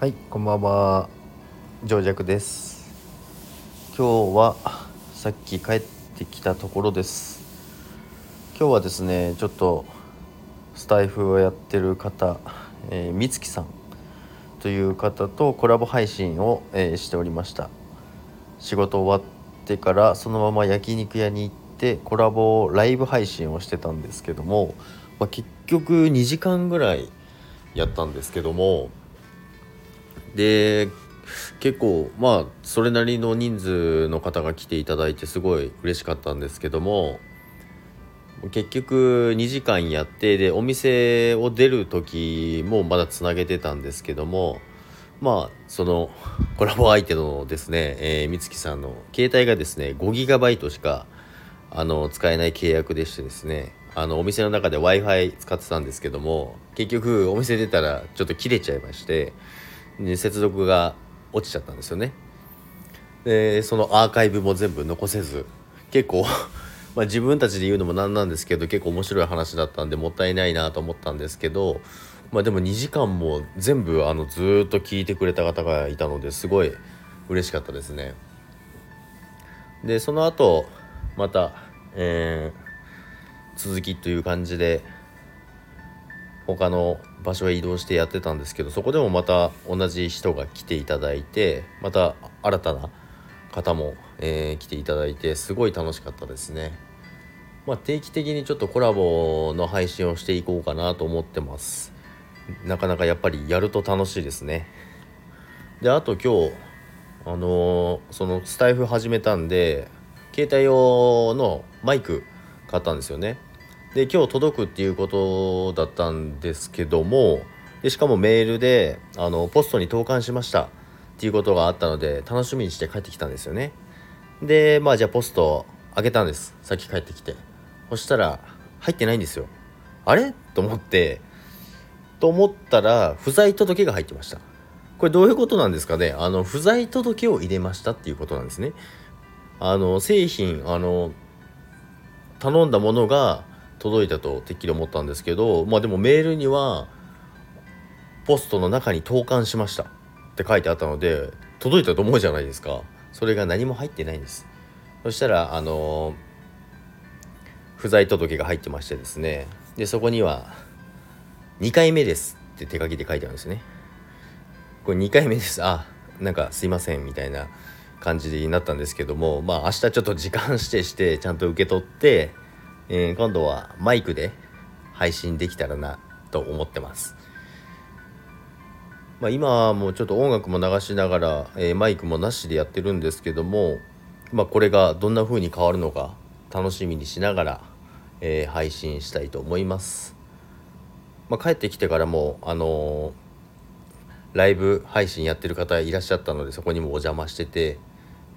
はいこんばんは。上弱です。今日はさっき帰ってきたところです。今日はですねちょっとスタイフをやってる方、えー、みつきさん。という方とコラボ配信を、えー、しておりました。仕事終わってからそのまま焼肉屋に行ってコラボライブ配信をしてたんですけども、まあ、結局2時間ぐらいやったんですけどもで結構まあそれなりの人数の方が来ていただいてすごい嬉しかったんですけども結局2時間やってでお店を出る時もまだつなげてたんですけどもまあそのコラボ相手のですね、えー、美月さんの携帯がですね 5GB しかあの使えない契約でしてですねあのお店の中で w i f i 使ってたんですけども結局お店出たらちょっと切れちゃいましてで接続が落ちちゃったんですよね。でそのアーカイブも全部残せず結構 まあ自分たちで言うのもなんなんですけど結構面白い話だったんでもったいないなと思ったんですけどまあでも2時間も全部あのずっと聞いてくれた方がいたのですごい嬉しかったですね。でその後また、えー、続きという感じで他の場所へ移動してやってたんですけどそこでもまた同じ人が来ていただいてまた新たな方も、えー、来ていただいてすごい楽しかったですね。まあ、定期的にちょっとコラボの配信をしていこうかなと思ってます。なかなかやっぱりやると楽しいですね。であと今日あのー、そのスタイフ始めたんで携帯用のマイク買ったんですよね。で今日届くっていうことだったんですけどもでしかもメールであのポストに投函しました。っていうことがあったので楽しみにして帰ってきたんですよね。でまあじゃあポスト開けたんです。さっき帰ってきて。そしたら入ってないんですよ。あれ？と思ってと思ったら不在届が入ってました。これどういうことなんですかね？あの不在届を入れましたっていうことなんですね。あの製品あの頼んだものが届いたとてっきり思ったんですけどまあでもメールにはポストの中に投函しました。って書いてあったので届いたと思うじゃないですか。それが何も入ってないんです。そしたらあの不在届が入ってましてですね。でそこには2回目ですって手書きで書いてあるんですね。これ2回目です。あなんかすいませんみたいな感じになったんですけどもまあ明日ちょっと時間指定してちゃんと受け取ってえー、今度はマイクで配信できたらなと思ってます。まあ、今はもうちょっと音楽も流しながら、えー、マイクもなしでやってるんですけども、まあ、これがどんな風に変わるのか楽しみにしながら、えー、配信したいと思います。まあ、帰ってきてからも、あのー、ライブ配信やってる方いらっしゃったのでそこにもお邪魔してて、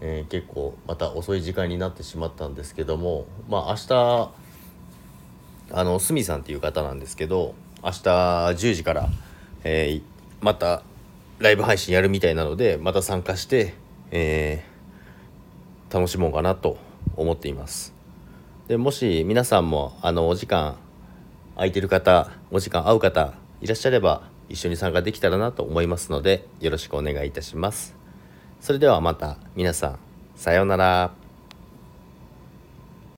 え結構また遅い時間になってしまったんですけどもまあ明日あのすみさんっていう方なんですけど明日10時から、えー、またライブ配信やるみたいなのでまた参加して、えー、楽しもうかなと思っています。でもし皆さんもあのお時間空いてる方お時間合う方いらっしゃれば一緒に参加できたらなと思いますのでよろしくお願いいたします。それではまた皆さんさようなら。